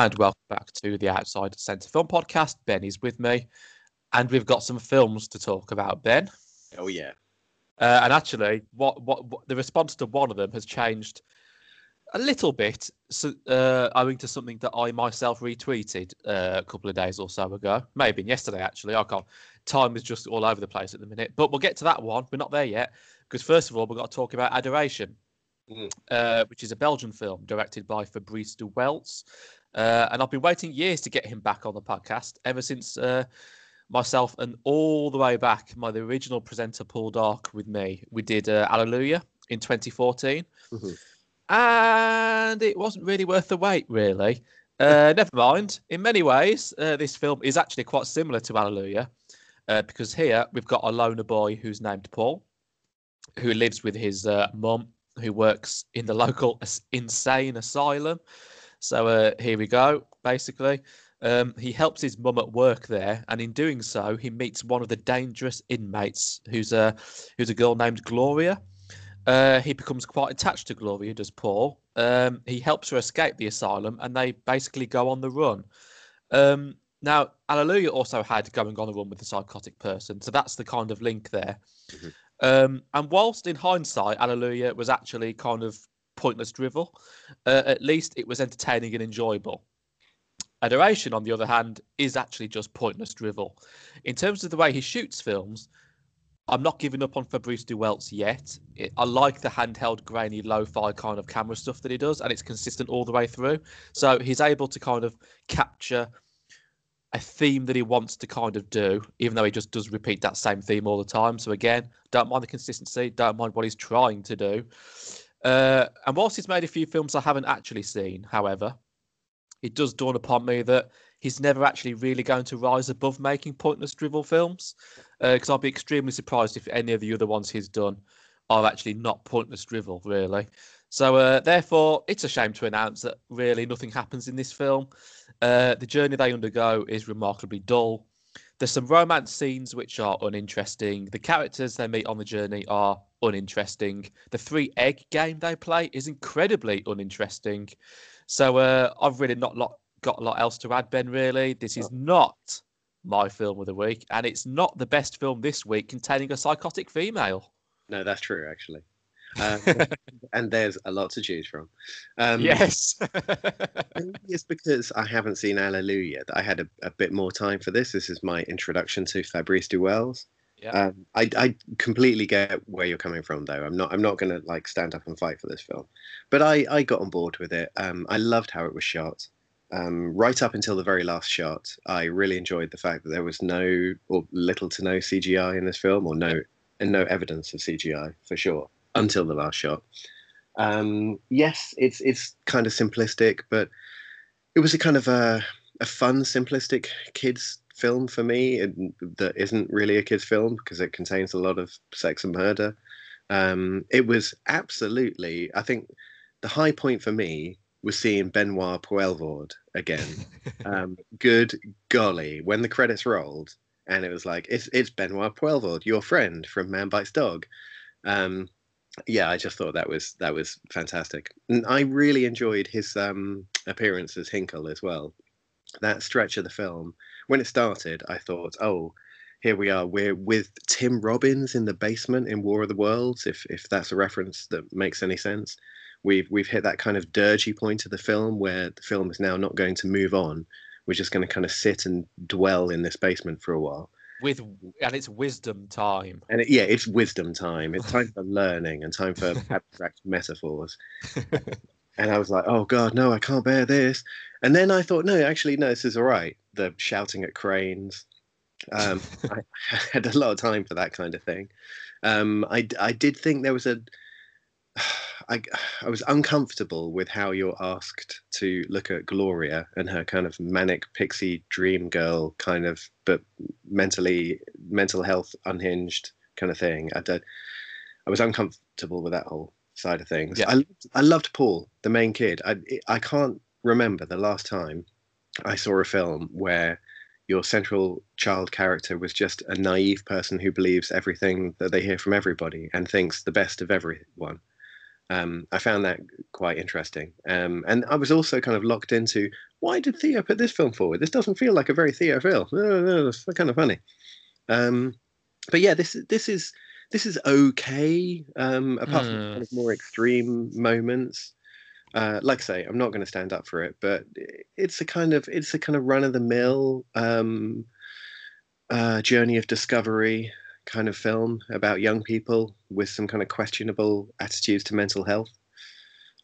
and welcome back to the Outside Centre Film Podcast. Ben is with me, and we've got some films to talk about. Ben, Oh yeah. uh, and actually, what, what what the response to one of them has changed a little bit, so, uh, owing to something that I myself retweeted uh, a couple of days or so ago, maybe yesterday actually. I can't. Time is just all over the place at the minute, but we'll get to that one. We're not there yet because first of all, we've got to talk about Adoration, Mhm. uh, which is a Belgian film directed by Fabrice du Welz. Uh, and I've been waiting years to get him back on the podcast ever since uh, myself and all the way back, my the original presenter Paul Dark with me, we did uh, Alleluia in 2014, Mhm. and it wasn't really worth the wait, really. Uh, never mind. In many ways, uh, this film is actually quite similar to Alleluia, uh, because here we've got a loner boy who's named Paul, who lives with his uh, mum, who works in the local insane asylum. So uh, here we go. Basically, um, he helps his mum at work there, and in doing so, he meets one of the dangerous inmates, who's a who's a girl named Gloria. Uh, he becomes quite attached to Gloria, does Paul. Um, he helps her escape the asylum, and they basically go on the run. Um, now, Alleluia also had going on a run with a psychotic person, so that's the kind of link there. Mhm. Um, and whilst in hindsight, Alleluia was actually kind of pointless drivel, uh, at least it was entertaining and enjoyable. Adoration, on the other hand, is actually just pointless drivel. In terms of the way he shoots films, I'm not giving up on Fabrice du Welz yet. It, I like the handheld, grainy, lo-fi kind of camera stuff that he does, and it's consistent all the way through. So he's able to kind of capture a theme that he wants to kind of do, even though he just does repeat that same theme all the time. So again, don't mind the consistency, don't mind what he's trying to do. Uh, and whilst he's made a few films I haven't actually seen, however, it does dawn upon me that he's never actually really going to rise above making pointless drivel films. Because I'd be extremely surprised if any of the other ones he's done are actually not pointless drivel, really. So uh, therefore, it's a shame to announce that really nothing happens in this film. Uh, the journey they undergo is remarkably dull. There's some romance scenes which are uninteresting. The characters they meet on the journey are uninteresting. The three egg game they play is incredibly uninteresting. So uh, I've really not lot, got a lot else to add, Ben. Really, this is not my film of the week, and it's not the best film this week containing a psychotic female. No, that's true actually. Um, and there's a lot to choose from. Um, yes. It's because I haven't seen Alleluia that I had a, a bit more time for this. This is my introduction to Fabrice du Welz. Yeah. Um, I, I completely get where you're coming from, though. I'm not. I'm not going to like stand up and fight for this film, but I, I got on board with it. Um, I loved how it was shot. Um, right up until the very last shot, I really enjoyed the fact that there was no or little to no CGI in this film, or no and no evidence of CGI for sure until the last shot. Um, yes, it's it's kind of simplistic, but it was a kind of a a fun, simplistic kids film for me and that isn't really a kids film because it contains a lot of sex and murder. Um, it was absolutely, I think, the high point for me was seeing Benoit Poelvoorde again. um, good golly, when the credits rolled and it was like, it's it's Benoit Poelvoorde, your friend from Man Bites Dog. Um, yeah, I just thought that was that was fantastic. And I really enjoyed his um, appearance as Hinkle as well. That stretch of the film, when it started, I thought, oh, here we are. We're with Tim Robbins in the basement in War of the Worlds. If if that's a reference that makes any sense, we've we've hit that kind of dirgy point of the film where the film is now not going to move on. We're just going to kind of sit and dwell in this basement for a while. With and it's wisdom time. And it, yeah, it's wisdom time. It's time for learning and time for abstract metaphors. and I was like, oh God, no, I can't bear this. And then I thought, no, actually, no, this is all right. The shouting at cranes. Um, I had a lot of time for that kind of thing. Um, I, I did think there was a. I, I was uncomfortable with how you're asked to look at Gloria and her kind of manic pixie dream girl kind of, but mentally mental health unhinged kind of thing. I did, I was uncomfortable with that whole side of things. Yeah. I loved, I loved Paul, the main kid. I I can't remember the last time I saw a film where your central child character was just a naive person who believes everything that they hear from everybody and thinks the best of everyone. Um, I found that quite interesting. Um, and I was also kind of locked into why did Theo put this film forward? This doesn't feel like a very Theo film. Oh, it's kind of funny. Um, but yeah, this this is this is okay. Um, apart from Hmm. kind of more extreme moments. Uh, like I say, I'm not going to stand up for it, but it's a kind of it's a kind of run of the mill um, uh, journey of discovery kind of film about young people with some kind of questionable attitudes to mental health.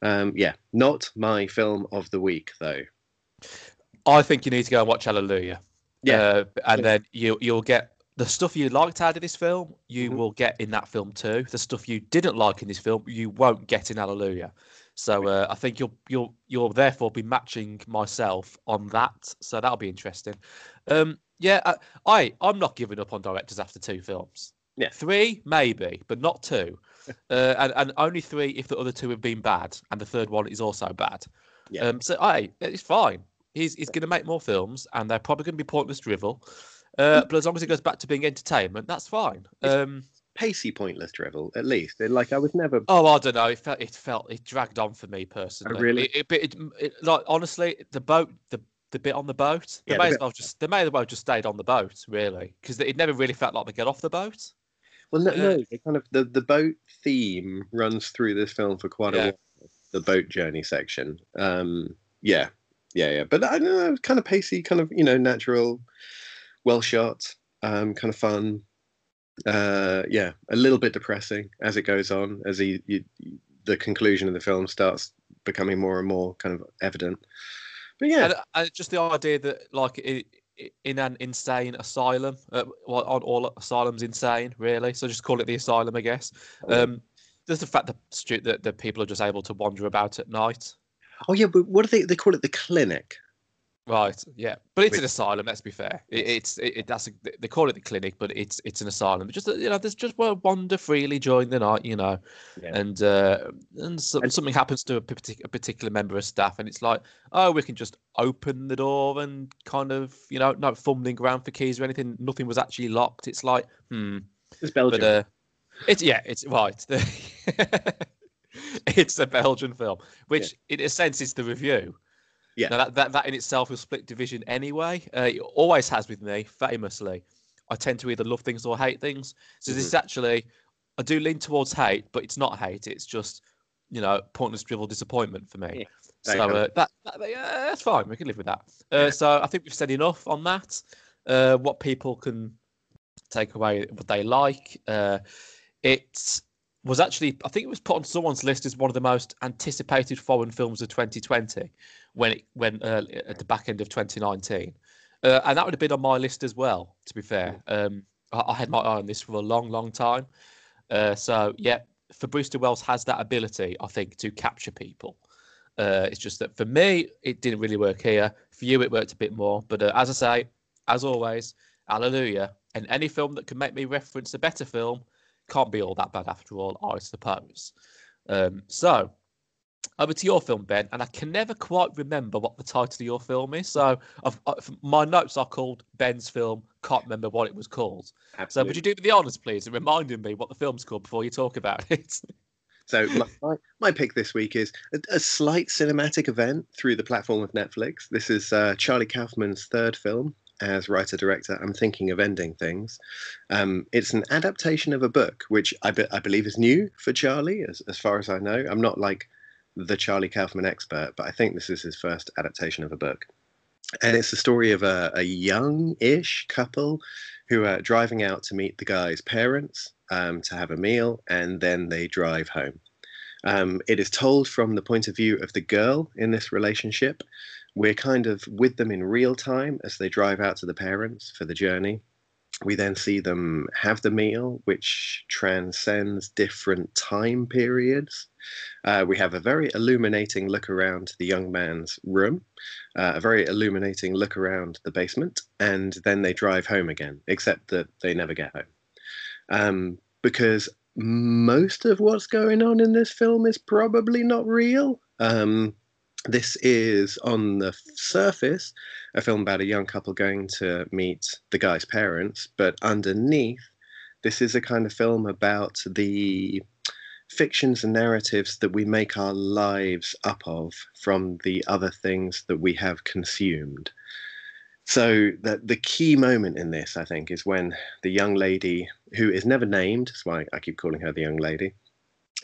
Um, yeah, not my film of the week though. I think you need to go and watch Alleluia. Yeah. Uh, and then you you'll get the stuff you liked out of this film. You Mhm. will get in that film too. The stuff you didn't like in this film, you won't get in Alleluia. So uh, I think you'll you'll you'll therefore be matching myself on that. So that'll be interesting. Um, yeah, I, I I'm not giving up on directors after two films. Yeah. Three maybe, but not two. uh, and and only three if the other two have been bad, and the third one is also bad. Yeah. Um, so I it's fine. He's he's going to make more films, and they're probably going to be pointless drivel. Uh, but as long as it goes back to being entertainment, that's fine. Um, Pacey, pointless drivel, at least. Like I was never. oh, I don't know. It felt it felt it dragged on for me personally. really? It, it, it, it, like honestly, the boat, the the bit on the boat, they Yeah, the may as bit- well just they may as well just stayed on the boat, really, because it never really felt like they get off the boat. Well, no, uh, no. They kind of the the boat theme runs through this film for quite Yeah. a while. The boat journey section. Um, yeah, yeah, yeah. But I don't know. Kind of pacey, kind of you know natural, well shot, um, kind of fun. Uh, yeah, a little bit depressing as it goes on, as he, you, the conclusion of the film starts becoming more and more kind of evident. But yeah, And, and just the idea that like i i- in an insane asylum, uh, well, on all asylums insane, really. So just call it the asylum, I guess. Um, there's the fact that stu- that the people are just able to wander about at night. oh yeah, but what do they they call it? The clinic. Right. Yeah. But it's an asylum. Let's be fair. It, it's it, it, that's a, they call it the clinic, but it's it's an asylum. Just you know, there's just wander freely during the night. You know, Yeah. and uh, and, so, And- something happens to a, partic- a particular member of staff, and it's like, oh, we can just open the door and kind of you know, not fumbling around for keys or anything. Nothing was actually locked. It's like, hmm. It's Belgium. But uh, it's yeah, it's right. it's a Belgian film, which in a sense is the review. Yeah. Now that, that that in itself will split division anyway. Uh, it always has with me, famously. I tend to either love things or hate things. So this is actually, I do lean towards hate, but it's not hate. It's just, you know, pointless drivel disappointment for me. Yeah. So There you go. uh, that, that that's fine. We can live with that. Uh, Yeah. So I think we've said enough on that. Uh, what people can take away, what they like. Uh, it was actually, I think it was put on someone's list as one of the most anticipated foreign films of 2020 when it when uh, at the back end of 2019, uh, and that would have been on my list as well. To be fair, um, I, I had my eye on this for a long, long time. Uh, so yeah, Fabrice du Welz has that ability, I think, to capture people. Uh, it's just that for me, it didn't really work here. For you, it worked a bit more. But uh, as I say, as always, hallelujah. And any film that can make me reference a better film can't be all that bad after all, I suppose. Um, so, over to your film, Ben. And I can never quite remember what the title of your film is. So, I've, i my notes are called Ben's film. Can't remember what it was called. So, would you do me the honours, please, and reminding me what the film's called before you talk about it? So my, my, my pick this week is a, a slight cinematic event through the platform of Netflix. This is uh, Charlie Kaufman's third film as writer director. I'm thinking of ending things. Um, it's an adaptation of a book, which I, be, I believe is new for Charlie, as, as far as I know. I'm not like the Charlie Kaufman expert, but I think this is his first adaptation of a book. And it's the story of a, a young-ish couple who are driving out to meet the guy's parents um, to have a meal, and then they drive home. Um, it is told from the point of view of the girl in this relationship. We're kind of with them in real time as they drive out to the parents for the journey. We then see them have the meal, which transcends different time periods. Uh, we have a very illuminating look around the young man's room, uh, a very illuminating look around the basement, and then they drive home again, except that they never get home. Um, because most of what's going on in this film is probably not real. Um, this is, on the surface, a film about a young couple going to meet the guy's parents, but underneath, this is a kind of film about the fictions and narratives that we make our lives up of from the other things that we have consumed. So the the key moment in this, I think, is when the young lady who is never named, that's why I keep calling her the young lady,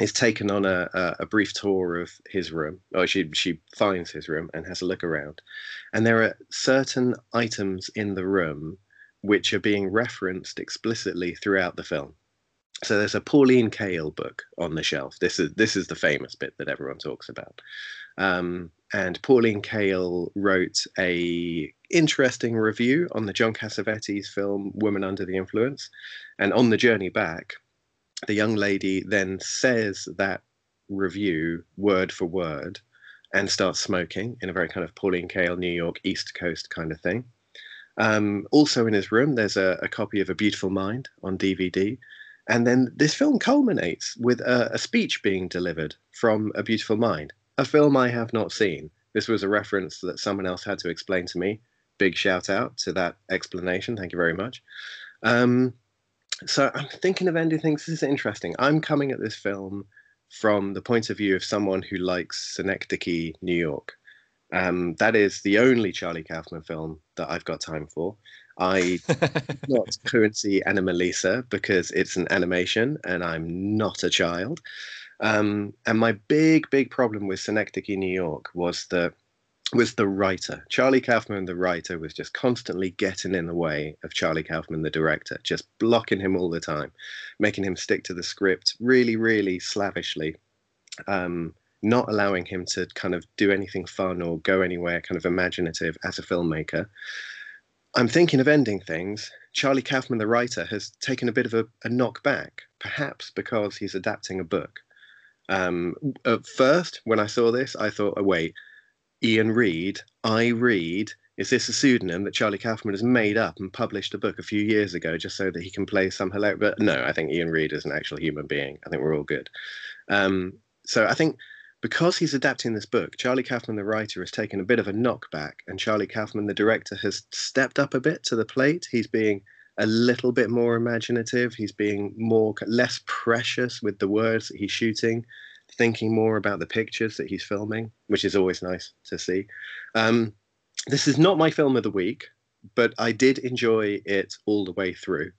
is taken on a, a, a, brief tour of his room. Or she she finds his room and has a look around, and there are certain items in the room which are being referenced explicitly throughout the film. So there's a Pauline Kael book on the shelf. This is this is the famous bit that everyone talks about. Um, and Pauline Kael wrote a interesting review on the John Cassavetes film Woman Under the Influence. And on the journey back, the young lady then says that review word for word and starts smoking in a very kind of Pauline Kael, New York, East Coast kind of thing. Um, also in his room, there's a, a, copy of A Beautiful Mind on DVD. And then this film culminates with a, a speech being delivered from A Beautiful Mind a film I have not seen. This was a reference that someone else had to explain to me. Big shout out to that explanation. Thank you very much. Um, so I'm thinking of ending things. This is interesting. I'm coming at this film from the point of view of someone who likes Synecdoche, New York. Um, that is the only Charlie Kaufman film that I've got time for. I not Currency Anomalisa because it's an animation and I'm not a child. Um, and my big, big problem with Synecdoche, New York, was the was the writer. Charlie Kaufman, the writer, was just constantly getting in the way of Charlie Kaufman, the director, just blocking him all the time, making him stick to the script really, really slavishly, um, not allowing him to kind of do anything fun or go anywhere kind of imaginative as a filmmaker. I'm thinking of ending things. Charlie Kaufman, the writer, has taken a bit of a, a knock back, perhaps because he's adapting a book. Um, at first, when I saw this, I thought, oh, wait, Iain Reid, I read, is this a pseudonym that Charlie Kaufman has made up and published a book a few years ago just so that he can play some hilarious? But no, I think Iain Reid is an actual human being. I think we're all good. Um, so I think because he's adapting this book, Charlie Kaufman, the writer, has taken a bit of a knockback, and Charlie Kaufman, the director, has stepped up a bit to the plate. He's being a little bit more imaginative. He's being more less precious with the words that he's shooting, thinking more about the pictures that he's filming, which is always nice to see. Um, this is not my film of the week, but I did enjoy it all the way through.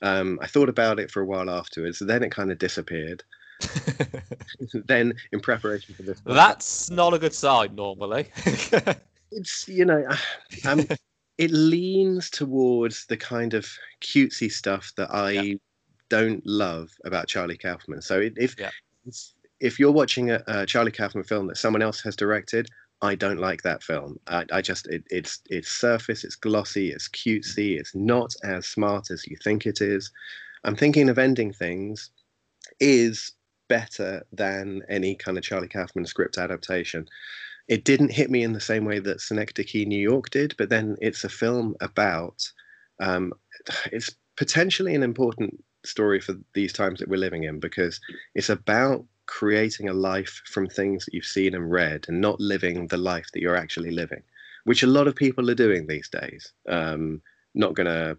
Um, I thought about it for a while afterwards, then it kind of disappeared. then, in preparation for this, that's not a good sign normally. it's you know, um, it leans towards the kind of cutesy stuff that I yeah. don't love about Charlie Kaufman. So if yeah. if you're watching a, a, Charlie Kaufman film that someone else has directed, I don't like that film. I, I just it, it's it's surface, it's glossy, it's cutesy, it's not as smart as you think it is. I'm thinking of ending things is better than any kind of Charlie Kaufman script adaptation it didn't hit me in the same way that Synecdoche, New York did, but then it's a film about um, it's potentially an important story for these times that we're living in because it's about creating a life from things that you've seen and read and not living the life that you're actually living, which a lot of people are doing these days. Um, not going to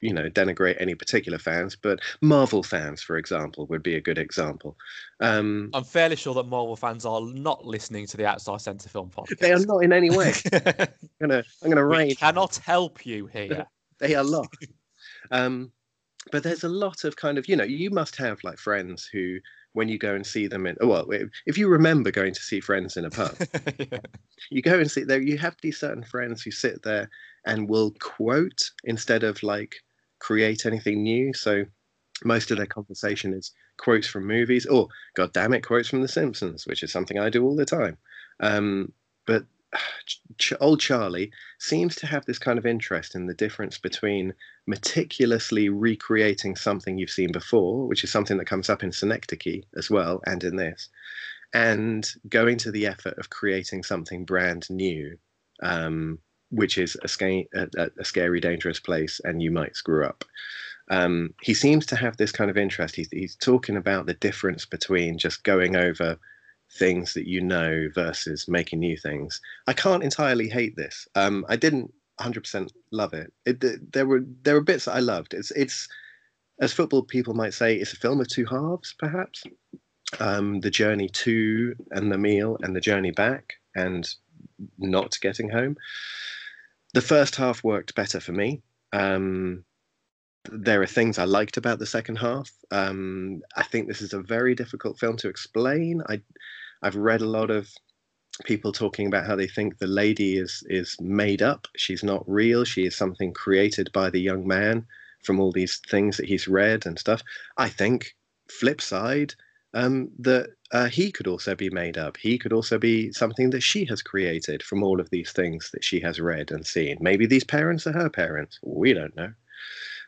you know denigrate any particular fans, but Marvel fans, for example, would be a good example. Um, I'm fairly sure that Marvel fans are not listening to the Outside Centre Film podcast. They are not in any way. I'm gonna I'm gonna rain. We cannot help you here. they are not. Um, but there's a lot of kind of you know you must have like friends who when you go and see them in well if you remember going to see friends in a pub yeah. you go and see there you have these certain friends who sit there and will quote instead of like create anything new. So most of their conversation is quotes from movies or, god damn it, quotes from The Simpsons, which is something I do all the time. Um, but Ch- old Charlie seems to have this kind of interest in the difference between meticulously recreating something you've seen before, which is something that comes up in Synecdoche as well, and in this, and going to the effort of creating something brand new um, which is a, sca- a, a, scary, dangerous place, and you might screw up. Um, he seems to have this kind of interest. He's, he's talking about the difference between just going over things that you know versus making new things. I can't entirely hate this. Um, I didn't 100% love it. it. There were there were bits that I loved. It's it's as football people might say, it's a film of two halves, perhaps. um, the journey to and the meal and the journey back and not getting home. The first half worked better for me. Um, there are things I liked about the second half. Um, I think this is a very difficult film to explain. I, I've read a lot of people talking about how they think the lady is is made up. She's not real. She is something created by the young man from all these things that he's read and stuff. I think flip side um, that uh, he could also be made up. He could also be something that she has created from all of these things that she has read and seen. Maybe these parents are her parents. We don't know.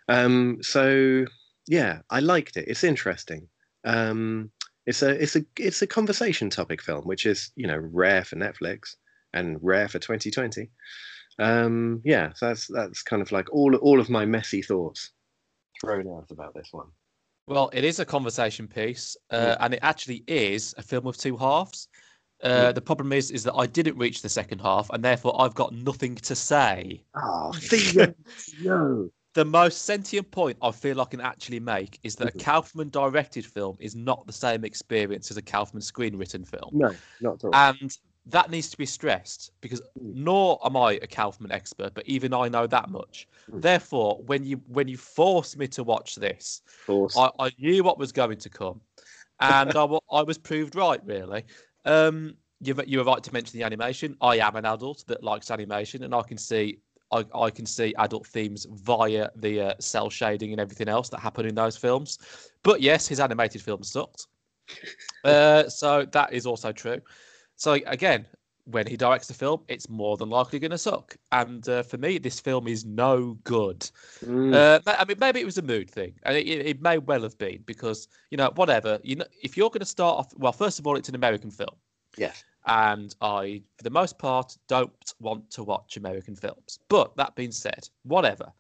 Um, so yeah, I liked it. It's interesting. Um, it's a it's a it's a conversation topic film, which is you know rare for Netflix and rare for 2020. Um, yeah, so that's that's kind of like all all of my messy thoughts thrown out about this one. Well, it is a conversation piece, uh, and it actually is a film of two halves. Uh, the problem is, is that I didn't reach the second half, and therefore I've got nothing to say. Oh, Theo, no. The most sentient point I feel I can actually make is that a Kaufman directed film is not the same experience as a Kaufman screenwritten film. No, not at all. And that needs to be stressed because nor am I a Kaufman expert, but even I know that much. Mm. Therefore, when you when you forced me to watch this. I, I knew what was going to come, and I, I was proved right. Really, um, you you were right to mention the animation. I am an adult that likes animation, and I can see I, I can see adult themes via the uh, cell shading and everything else that happened in those films. But yes, his animated films sucked. uh, so that is also true. So again, when he directs the film, it's more than likely going to suck. And uh, for me, this film is no good. Mm. Uh, I mean, maybe it was a mood thing, and it, it it may well have been because you know whatever. You know, if you're going to start off, well, first of all, it's an American film, yes. and I, for the most part, don't want to watch American films. But that being said, whatever.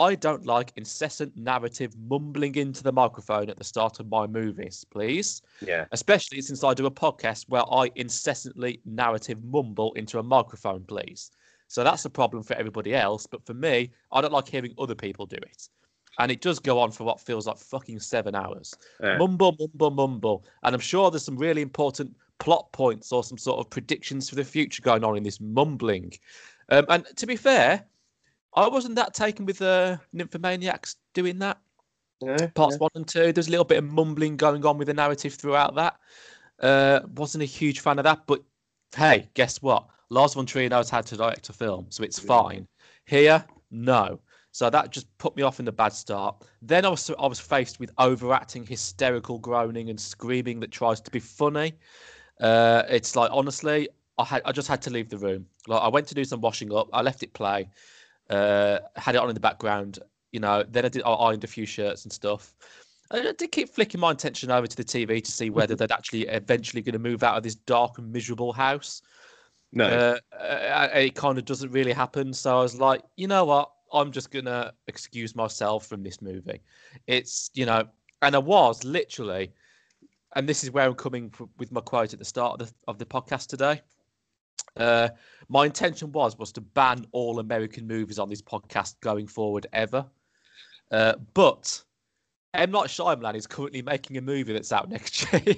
I don't like incessant narrative mumbling into the microphone at the start of my movies, please. Yeah. Especially since I do a podcast where I incessantly narrative mumble into a microphone, please. So that's a problem for everybody else. But for me, I don't like hearing other people do it. And it does go on for what feels like fucking seven hours. Yeah. Mumble, mumble, mumble. And I'm sure there's some really important plot points or some sort of predictions for the future going on in this mumbling. Um, and to be fair, I wasn't that taken with uh, Nymphomaniacs doing that. No, Parts no. one and two, there's a little bit of mumbling going on with the narrative throughout that. Uh, wasn't a huge fan of that, but hey, guess what? Lars von Trier knows how to direct a film, so it's fine. Here, no. So that just put me off in the bad start. Then I was I was faced with overacting, hysterical groaning and screaming that tries to be funny. Uh, it's like honestly, I had I just had to leave the room. Like I went to do some washing up, I left it play, uh, had it on in the background. You know, then I did I ironed a few shirts and stuff. I did keep flicking my attention over to the TV to see whether they'd actually eventually going to move out of this dark and miserable house. No. Uh, it kind of doesn't really happen. So I was like, you know what? I'm just gonna excuse myself from this movie. It's you know, and I was literally, and this is where I'm coming with my quote at the start of the, of the podcast today. Uh, my intention was was to ban all American movies on this podcast going forward ever. Uh, but M Night Shyamalan is currently making a movie that's out next year,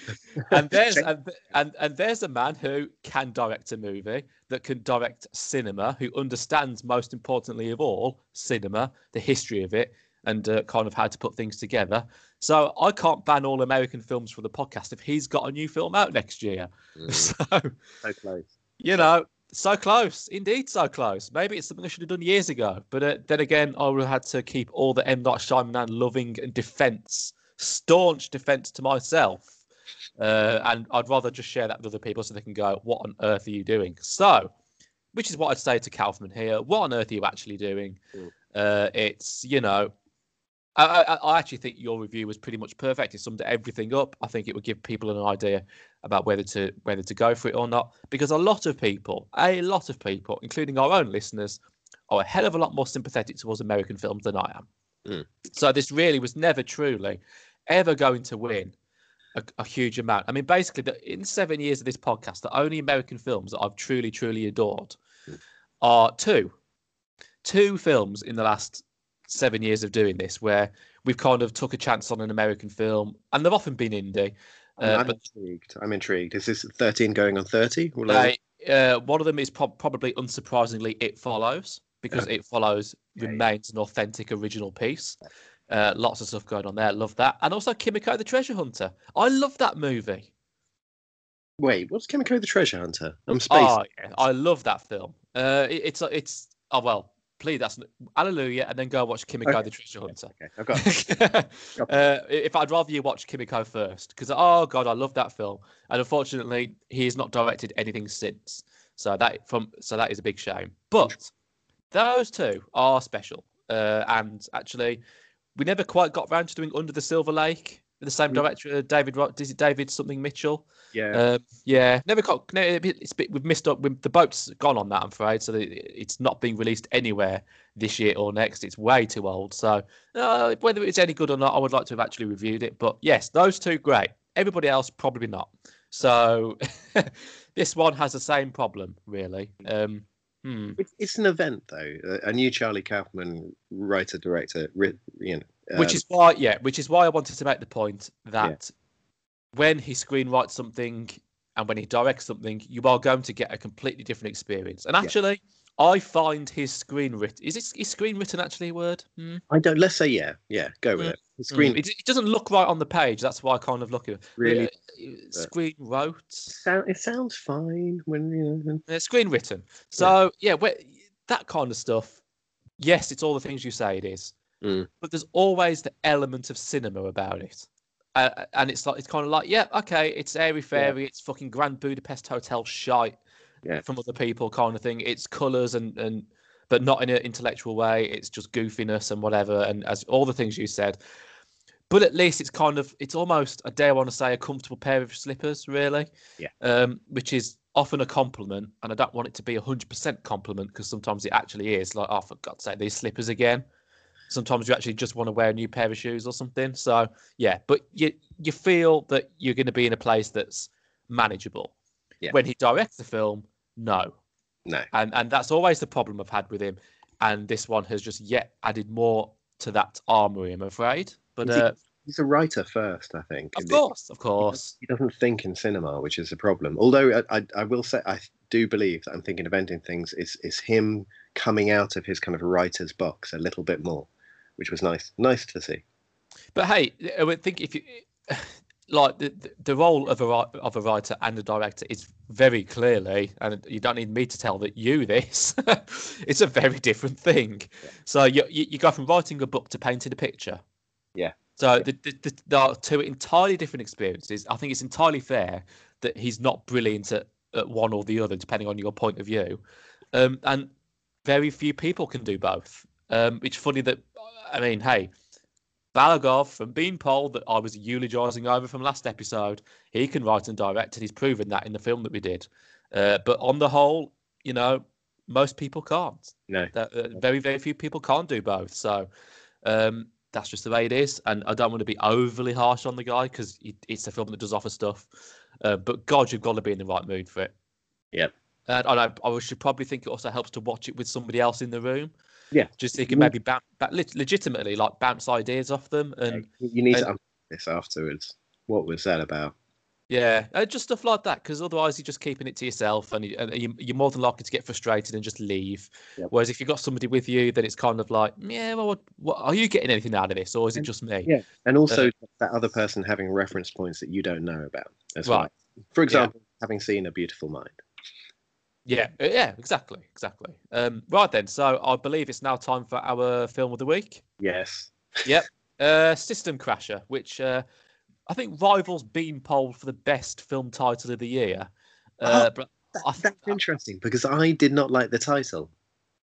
and there's and, and and there's a man who can direct a movie that can direct cinema, who understands most importantly of all cinema, the history of it, and uh, kind of how to put things together. So I can't ban all American films for the podcast if he's got a new film out next year. Mm, So so close. you know, so close, indeed, so close. Maybe it's something I should have done years ago. But uh, then again, I would have had to keep all the M Night Shyamalan loving and defense, staunch defense to myself. Uh, and I'd rather just share that with other people so they can go, "What on earth are you doing?" So, which is what I'd say to Kaufman here. What on earth are you actually doing? Mm. Uh, it's you know, I, I, I actually think your review was pretty much perfect. It summed everything up. I think it would give people an idea about whether to whether to go for it or not. Because a lot of people, a lot of people, including our own listeners, are a hell of a lot more sympathetic towards American films than I am. Mm. So this really was never truly ever going to win a, a huge amount. I mean, basically, the, in seven years of this podcast, the only American films that I've truly, truly adored Mm. are two, two films in the last seven years of doing this, where we've kind of took a chance on an American film, and they've often been indie. Uh, I'm but intrigued. I'm intrigued. Is this 13 going on 30? Will I- uh, one of them is prob probably unsurprisingly It Follows because It Follows Yeah, yeah. remains an authentic original piece. Uh, lots of stuff going on there. Love that, and also Kumiko the Treasure Hunter. I love that movie. Wait, what's Kumiko the Treasure Hunter? I'm space. Oh, yeah, I love that film. Uh, it, it's it's oh well, please that's Alleluia, and then go watch Kumiko Okay. the Treasure Hunter. Okay, I've got. uh, if I'd rather you watch Kumiko first, because oh god, I love that film, and unfortunately, he has not directed anything since. So that from so that is a big shame. But those two are special, uh, and actually, we never quite got round to doing Under the Silver Lake. The same Mm. director, uh, David. Is it David something Mitchell? Yeah. Um, yeah, never got. No, it's bit, we've missed up. We've, the boat's gone on that, I'm afraid. So it's not being released anywhere this year or next. It's way too old. So uh, whether it's any good or not, I would like to have actually reviewed it. But yes, those two great. Everybody else probably not. So this one has the same problem, really. Um, hmm. It's, an event though. A new Charlie Kaufman writer director, you know. Which um, is why, yeah, which is why I wanted to make the point that when he screenwrites something and when he directs something, you are going to get a completely different experience. And actually, I find his screen written is it is screen written actually a word? Hmm. I don't. Let's say yeah, yeah. Go with Mm, it. The screen Mm. It, it doesn't look right on the page. That's why I kind of look at it. really. Uh, screen wrote. Sound, it sounds fine when you know. Uh, screen written. So yeah, where, that kind of stuff. Yes, it's all the things you say it is, Mm. but there's always the element of cinema about it, uh, and it's like it's kind of like yeah, okay, it's airy fairy, it's fucking Grand Budapest Hotel shite Yeah. from other people kind of thing. It's colours and and but not in an intellectual way. It's just goofiness and whatever, and as all the things you said. But at least it's kind of it's almost I dare want to say a comfortable pair of slippers, really. Yeah. Um, which is often a compliment, and I don't want it to be a hundred percent compliment because sometimes it actually is like, oh, for God's sake, these slippers again. Sometimes you actually just want to wear a new pair of shoes or something. So yeah, but you you feel that you're going to be in a place that's manageable. Yeah. When he directs the film, no, No. and and that's always the problem I've had with him. And this one has just yet added more to that armory, I'm afraid. But uh, He's a writer first, I think. of course, of course, He doesn't think in cinema, which is a problem. Although I, I, I will say, I do believe that I'm thinking of ending things is is him coming out of his kind of writer's box a little bit more, which was nice, nice to see. but hey, I would think if you like the the- role of a of a writer and a director is very clearly, and you don't need me to tell that you this. it's a very different thing. So you, you you go from writing a book to painting a picture. Yeah. So the, the, the, there are two entirely different experiences. I think it's entirely fair that he's not brilliant at, at one or the other, depending on your point of view. Um, and very few people can do both. Um, it's funny that, I mean, hey, Balagov from being Beanpole that I was eulogising over from last episode, he can write and direct, and he's proven that in the film that we did. Uh, but on the whole, you know, most people can't. No, That, uh, very, very few people can't do both. So um, that's just the way it is. And I don't want to be overly harsh on the guy because it's a film that does offer stuff. Uh, but God, you've got to be in the right mood for it. Yep. And I, I should probably think it also helps to watch it with somebody else in the room. Yeah. Just so you can maybe bounce, legitimately like bounce ideas off them and you need to and- unpack this afterwards. What was that about? Yeah, uh, just stuff like that. Because otherwise, you're just keeping it to yourself, and, you, and you, you're more than likely to get frustrated and just leave. Yep. Whereas if you've got somebody with you, then it's kind of like, yeah, well, what, what are you getting anything out of this, or is it just me? Yeah, and also that other person having reference points that you don't know about as well. Right. For example, having seen A Beautiful Mind. Yeah, uh, yeah, exactly, exactly. Um, right then, so I believe it's now time for our film of the week. Yes. Yep. Uh, System Crasher, which uh, I think rivals Beanpole for the best film title of the year. Uh, Oh, but That, I- that's interesting because I did not like the title.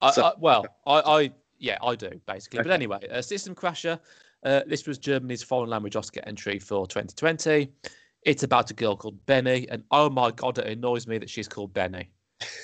I, So- I, well, I, I, yeah, I do basically. But anyway, uh, System Crasher. Uh, this was Germany's foreign language Oscar entry for 2020. It's about a girl called Benny, and oh my god, it annoys me that she's called Benny.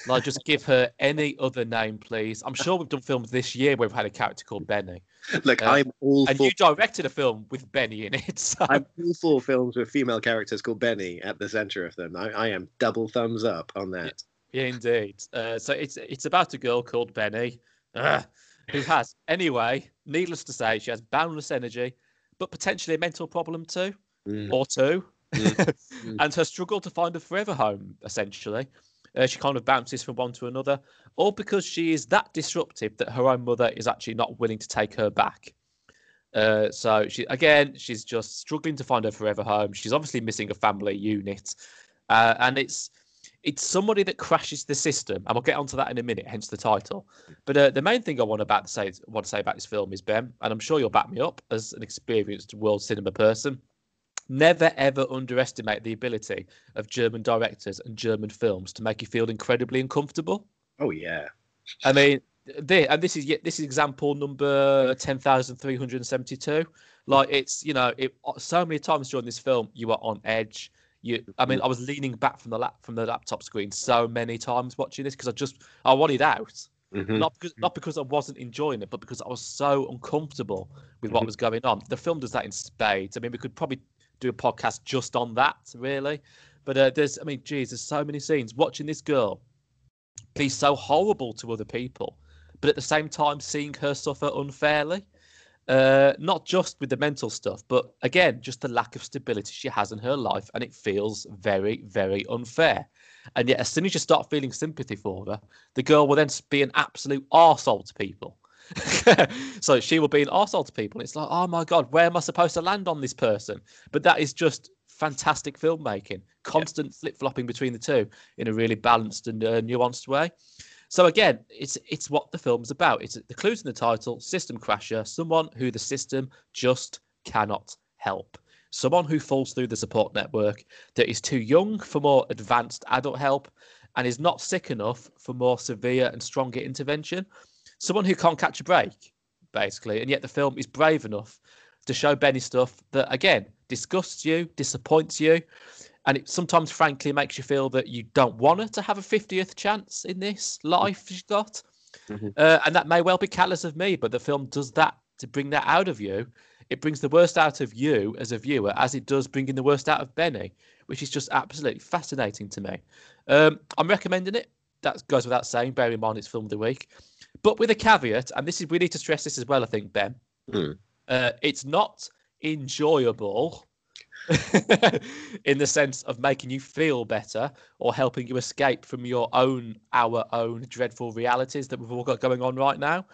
Like, just give her any other name, please. I'm sure we've done films this year where we've had a character called Benny, Look, Uh, I'm all and for you directed a film with Benny in it. So. I'm all for films with female characters called Benny at the center of them. I, I am double thumbs up on that. Yeah, indeed. Uh, so it's it's about a girl called Benny, Ugh. who has, anyway, needless to say, she has boundless energy, but potentially a mental problem too, Mm. or two, Mm. and her struggle to find a forever home, essentially. Uh, she kind of bounces from one to another, all because she is that disruptive that her own mother is actually not willing to take her back. Uh, so she again, she's just struggling to find her forever home. She's obviously missing a family unit, uh, and it's it's somebody that crashes the system, and we'll get onto that in a minute. Hence the title. But uh, the main thing I want about to say want to say about this film is Ben, and I'm sure you'll back me up as an experienced world cinema person. Never ever underestimate the ability of German directors and German films to make you feel incredibly uncomfortable. Oh yeah. I mean, this, and this is yet this is example number ten thousand three hundred seventy-two. Like it's you know it so many times during this film you are on edge. You, I mean, I was leaning back from the lap from the laptop screen so many times watching this because I just I wanted out. Mhm. Not because not because I wasn't enjoying it, but because I was so uncomfortable with what Mhm. was going on. The film does that in spades. I mean, we could probably do a podcast just on that, really. But uh, there's, I mean, geez, there's so many scenes watching this girl be so horrible to other people, but at the same time seeing her suffer unfairly. Uh, not just with the mental stuff, but again, just the lack of stability she has in her life, and it feels very, very unfair. And yet, as soon as you start feeling sympathy for her, the girl will then be an absolute arsehole to people. so she will be an arsehole to people. It's like, oh my god, where am I supposed to land on this person? But that is just fantastic filmmaking, constant flip flopping between the two in a really balanced and uh, nuanced way. So again, it's it's what the film's about. It's the clues in the title: system crasher, someone who the system just cannot help, someone who falls through the support network that is too young for more advanced adult help, and is not sick enough for more severe and stronger intervention. Someone who can't catch a break, basically, and yet the film is brave enough to show Benny stuff that again disgusts you, disappoints you, and it sometimes frankly makes you feel that you don't want her to have a 50th chance in this life she's got. Mhm. uh, and that may well be callous of me but the film does that to bring that out of you. It brings the worst out of you as a viewer as it does bringing the worst out of benny which is just absolutely fascinating to me. Um, i'm recommending it. That goes without saying bear in mind it's film of the week but with a caveat and this is we need to stress this as well i think ben Hmm. uh, it's not enjoyable in the sense of making you feel better or helping you escape from your own our own dreadful realities that we've all got going on right now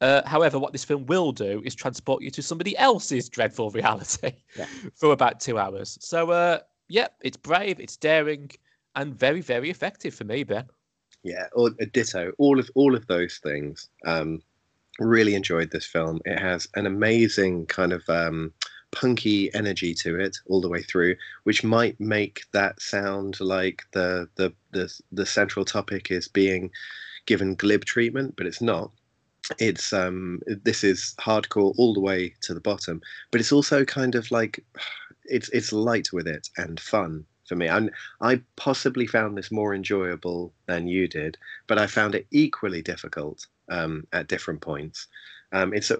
uh, however what this film will do is transport you to somebody else's dreadful reality Yeah. for about two hours so uh yeah it's brave it's daring and very very effective for me ben Yeah, or a ditto. All of all of those things. Um, really enjoyed this film. It has an amazing kind of um, punky energy to it all the way through, which might make that sound like the the the the central topic is being given glib treatment, but it's not. It's um this is hardcore all the way to the bottom, but it's also kind of like it's it's light with it and fun for me. And I possibly found this more enjoyable than you did, but I found it equally difficult um, at different points. Um, it's a,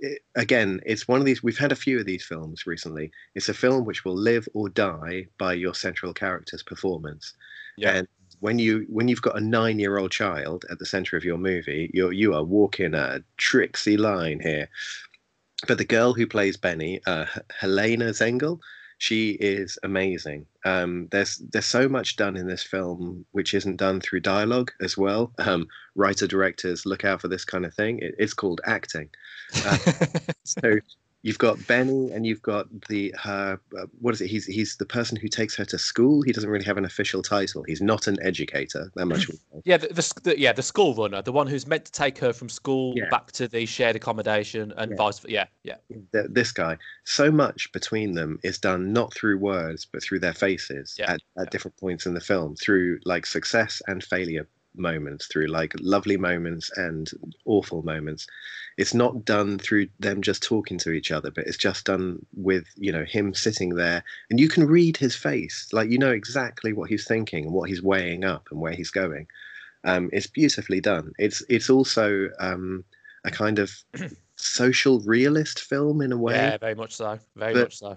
it, again, it's one of these. We've had a few of these films recently. It's a film which will live or die by your central character's performance. And when you when you've got a nine year old child at the center of your movie, you're you are walking a tricksy line here. But the girl who plays Benny, uh, Helena Zengel, she is amazing. Um, there's there's so much done in this film which isn't done through dialogue as well. Um, writer directors look out for this kind of thing. It, it's called acting. So you've got Benny and you've got the her uh, what is it? He's he's the person who takes her to school. He doesn't really have an official title. He's not an educator. That much. Yeah, the, the, the yeah the school runner, the one who's meant to take her from school Yeah. back to the shared accommodation and Yeah. vice versa. Yeah, yeah, Th- this guy. So much between them is done not through words but through their faces Yeah, at, at different points in the film, through like success and failure moments, through like lovely moments and awful moments. It's not done through them just talking to each other, but it's just done with you know him sitting there, and you can read his face, like you know exactly what he's thinking and what he's weighing up and where he's going. Um, it's beautifully done. It's it's also um, a kind of social realist film in a way yeah, very much so, very But- much so.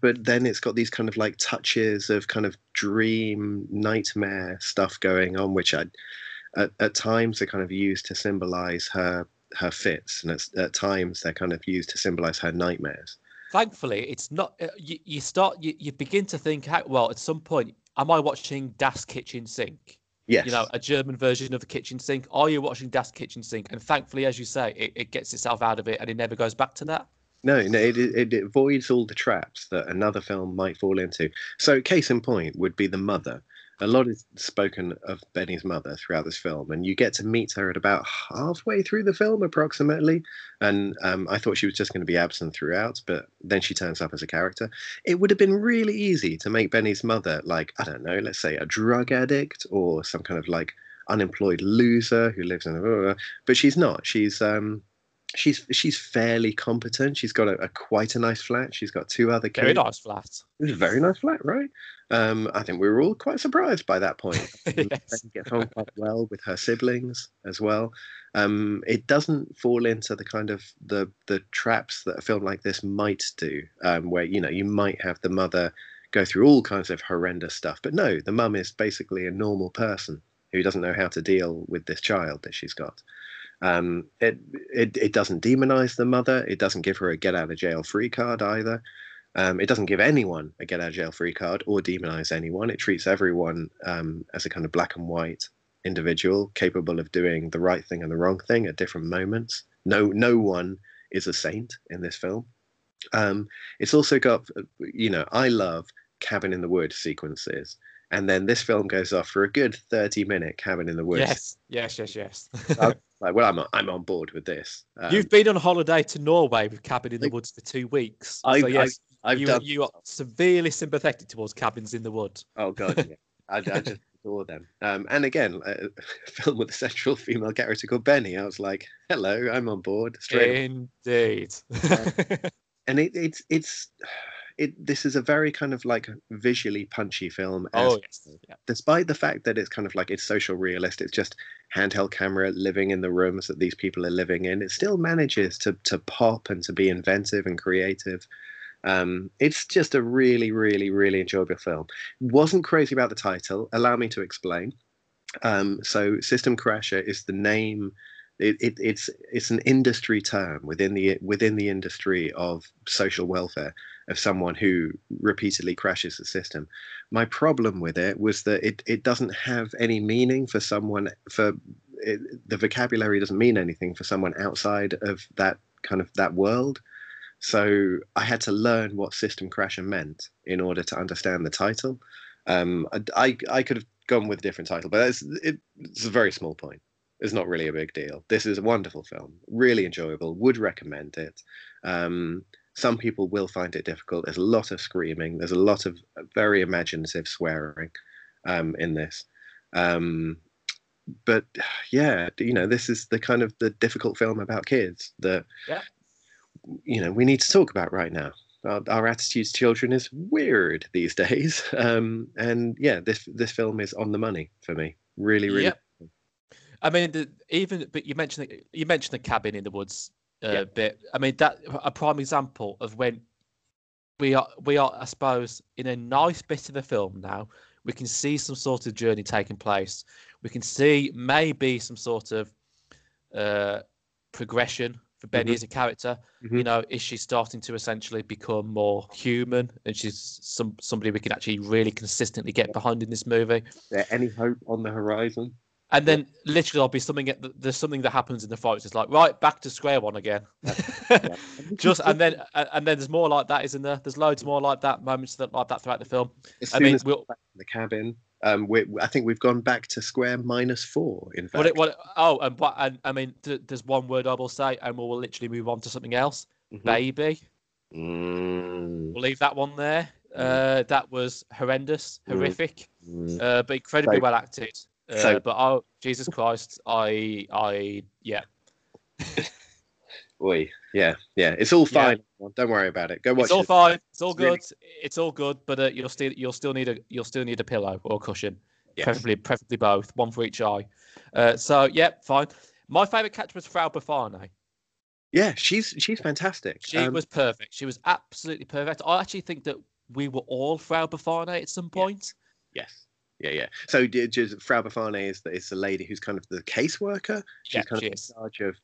But then it's got these kind of like touches of kind of dream nightmare stuff going on which i at, at times are kind of used to symbolize her her fits, and it's, at times they're kind of used to symbolize her nightmares. Thankfully, it's not. uh, You, you start. You, you begin to think. How, well, at some point, am I watching Das Kitchen Sink? Yes, You know, a German version of the kitchen sink. Are you watching Das Kitchen Sink? And thankfully, as you say, it, it gets itself out of it, and it never goes back to that. No, no, it, it, it avoids all the traps that another film might fall into. So, case in point would be the mother. A lot is spoken of Benny's mother throughout this film, and you get to meet her at about halfway through the film, approximately. And um, I thought she was just going to be absent throughout, but then she turns up as a character. It would have been really easy to make Benny's mother, like, I don't know, let's say a drug addict or some kind of like unemployed loser who lives in a. But she's not. She's um, she's she's fairly competent. She's got a, a quite a nice flat. She's got two other Very nice flat. It's a very nice flat, right? Um, I think we were all quite surprised by that point. Yes. Becky gets on quite well with her siblings as well. Um, it doesn't fall into the kind of the the traps that a film like this might do, um, where you know you might have the mother go through all kinds of horrendous stuff, but no, the mum is basically a normal person who doesn't know how to deal with this child that she's got. Um, it, it it doesn't demonize the mother. It doesn't give her a get out of jail free card either. Um, it doesn't give anyone a get out of jail free card or demonize anyone. It treats everyone um, as a kind of black and white individual capable of doing the right thing and the wrong thing at different moments. No, no one is a saint in this film. Um, it's also got, you know, I love cabin in the wood sequences, and then this film goes off for a good thirty-minute cabin in the woods. Yes, yes, yes, yes. Like, well, I'm I'm on board with this. Um, You've been on holiday to Norway with Cabin in the Woods for two weeks. I- so yes, I've you, done. you are severely sympathetic towards cabins in the woods. Oh god, yeah. I, I just adore them. Um, and again, a film with a central female character called Benny. I was like, hello, I'm on board straight. Indeed. And it, it's it's it. This is a very kind of like visually punchy film. Oh yes. Yeah. Despite the fact that it's kind of like it's social realist, it's just handheld camera living in the rooms that these people are living in. It still manages to to pop and to be inventive and creative. Um, it's just a really, really, really enjoyable film. Wasn't crazy about the title. Allow me to explain. Um, so, System Crasher is the name. It, it, it's it's an industry term within the within the industry of social welfare of someone who repeatedly crashes the system. My problem with it was that it, it doesn't have any meaning for someone for it, the vocabulary doesn't mean anything for someone outside of that kind of that world. So I had to learn what System Crasher meant in order to understand the title. Um, I, I, could have gone with a different title, but it's, it, it's a very small point. It's not really a big deal. This is a wonderful film, really enjoyable. Would recommend it. Um, some people will find it difficult. There's a lot of screaming. There's a lot of very imaginative swearing um, in this. Um, but yeah, you know, this is the kind of the difficult film about kids that Yeah. you know we need to talk about right now. Our, our attitudes to children is weird these days, um, and yeah, this this film is on the money for me. Really, really. Yep. I mean, the, even but you mentioned the, you mentioned the cabin in the woods uh, Yeah. bit. I mean, that a prime example of when we are we are, I suppose, in a nice bit of the film now. We can see some sort of journey taking place. We can see maybe some sort of uh, progression for Benny Mhm. as a character. Mhm. You know, is she starting to essentially become more human, and she's some somebody we can actually really consistently get behind in this movie? Is there any hope on the horizon? And then literally there'll be something there's something that happens in the fights. It's like right back to square one again. Yeah. Just and then and then there's more like that, isn't there? There's loads more like that moments that like that throughout the film. as I mean, as we'll, we're back in the cabin, um, we I think we've gone back to square minus four. In fact, what it, what oh and and I mean th- there's one word I will say and we'll literally move on to something else. Mhm. Baby, Mm, we'll leave that one there. Uh, that was horrendous, Mm. horrific, mm. uh, but incredibly So- well acted. Uh, so- but oh Jesus Christ, I I yeah. Oi, yeah, yeah. It's all fine. Don't worry about it. Go watch It's all it. fine. It's all It's really- good. It's all good. But uh, you'll still you'll still need a you'll still need a pillow or a cushion, Yeah. preferably preferably both, one for each eye. Uh, so yeah, fine. My favourite catch was Frau Bafané. Yeah, she's she's fantastic. She Um, was perfect. She was absolutely perfect. I actually think that we were all Frau Bafané at some Yeah. point. yes. Yeah, yeah. So just Frau Bafané is the, is the lady who's kind of the caseworker. She's Yeah, kind she of in charge of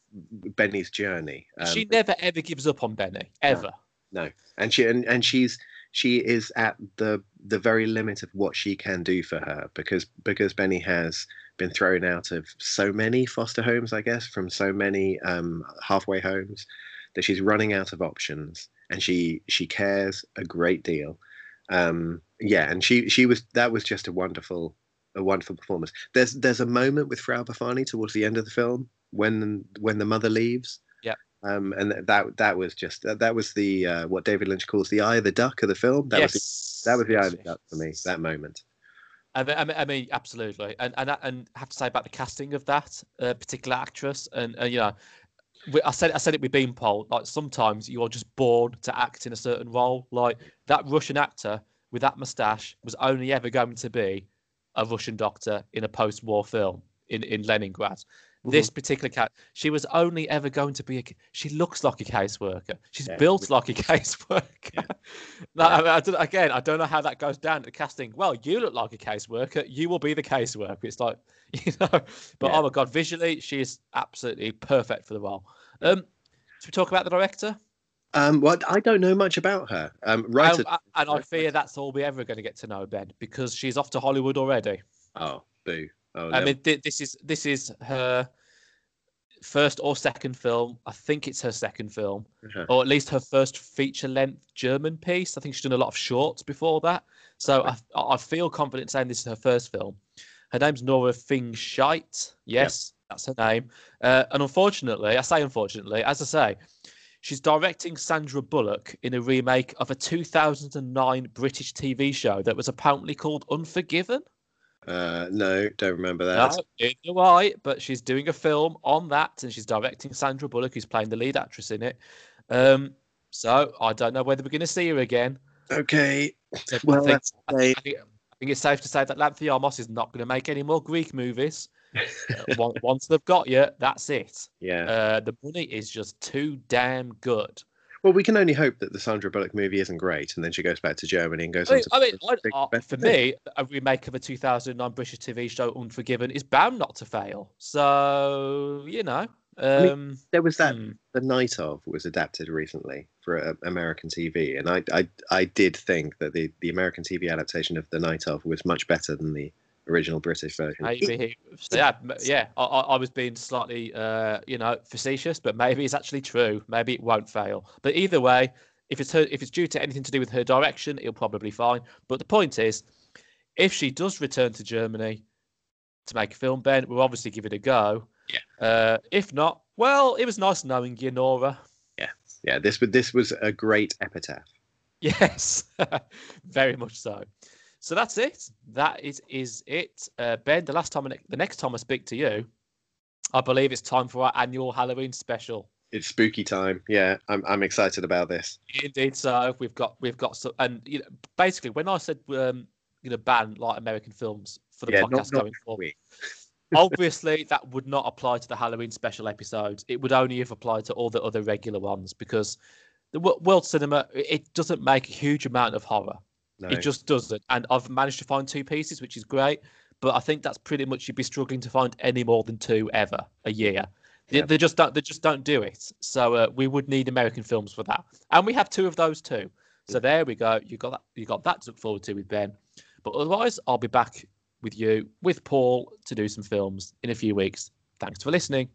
Benny's journey. Um, she never ever gives up on Benny ever. no, and she and, and she's she is at the the very limit of what she can do for her because because Benny has been thrown out of so many foster homes, I guess, from so many um, halfway homes that she's running out of options, and she she cares a great deal. Um, yeah, and she she was that was just a wonderful a wonderful performance. There's there's a moment with Frau Bafané towards the end of the film when when the mother leaves. Yeah. Um, and that that was just that, that was the uh, what David Lynch calls the eye of the duck of the film. That was yes, the, that was the eye of the duck for me. That moment. I mean, I mean, absolutely, and and and I have to say about the casting of that uh, particular actress, and uh, you know, I said I said it with Beanpole. Like sometimes you are just born to act in a certain role. Like that Russian actor with that mustache was only ever going to be a Russian doctor in a post-war film in in Leningrad. This particular cat, she was only ever going to be a. She looks like a caseworker. She's Yeah. built like a caseworker. No, I mean, I don't, again, I don't know how that goes down to casting. Well, you look like a caseworker. You will be the caseworker. It's like, you know, but Yeah. oh my god, visually, she is absolutely perfect for the role. Um, should we talk about the director? Um, well, I don't know much about her. Um, right. and, and I fear that's all we're ever going to get to know Ben because she's off to Hollywood already. oh, boo. Oh, I mean, thi- this is this is her first or second film. I think it's her second film, Uh-huh. or at least her first feature-length German piece. I think she's done a lot of shorts before that, so I, I feel confident saying this is her first film. Her name's Nora Fingscheidt. Yes, that's her name. Uh, and unfortunately, I say unfortunately, as I say, she's directing Sandra Bullock in a remake of a 2009 British TV show that was apparently called Unforgiven. Uh, no, don't remember that. No, do I. But she's doing a film on that, and she's directing Sandra Bullock, who's playing the lead actress in it. Um, so I don't know whether we're going to see her again. Okay. So Well, think- I, think, I think it's safe to say that Lanthimos is not going to make any more Greek movies. Uh, Once they've got you, that's it. Yeah. Uh, the money is just too damn good. Well, we can only hope that the Sandra Bullock movie isn't great, and then she goes back to Germany and goes I on mean, to. I mean, I- uh, for me, a remake of a 2009 British TV show, Unforgiven, is bound not to fail. So you know, mean, um, there was that hmm. the night of was adapted recently for uh, American TV, and I, I I did think that the the American TV adaptation of the night of was much better than the original British version. Maybe he, yeah, yeah. I, I I was being slightly, uh, you know, facetious, but maybe it's actually true. Maybe it won't fail. But either way, if it's her, if it's due to anything to do with her direction, it'll probably fine. But the point is, if she does return to Germany to make a film, Ben, we'll obviously give it a go. Yeah. Uh, if not, well, it was nice knowing you, Nora. yeah, this was this was a great epitaph. Yes, very much so. So that's it. That is is it. Uh, ben, the last time, the next time I speak to you, I believe it's time for our annual Halloween special. It's spooky time. Yeah, I'm I'm excited about this. Indeed, so we've got we've got some, and you know, basically, when I said um, you know, ban like American films for the yeah, podcast not, not going forward, obviously that would not apply to the Halloween special episodes. It would only have applied to all the other regular ones because the wo- world cinema it doesn't make a huge amount of horror. No. It just doesn't. And I've managed to find two pieces, which is great. But I think that's pretty much you'd be struggling to find any more than two ever a year. They, Yeah. they just don't. They just don't do it. So uh, we would need American films for that, and we have two of those too. So there we go. You got that. You got that to look forward to with Ben. But otherwise, I'll be back with you with Paul to do some films in a few weeks. Thanks for listening.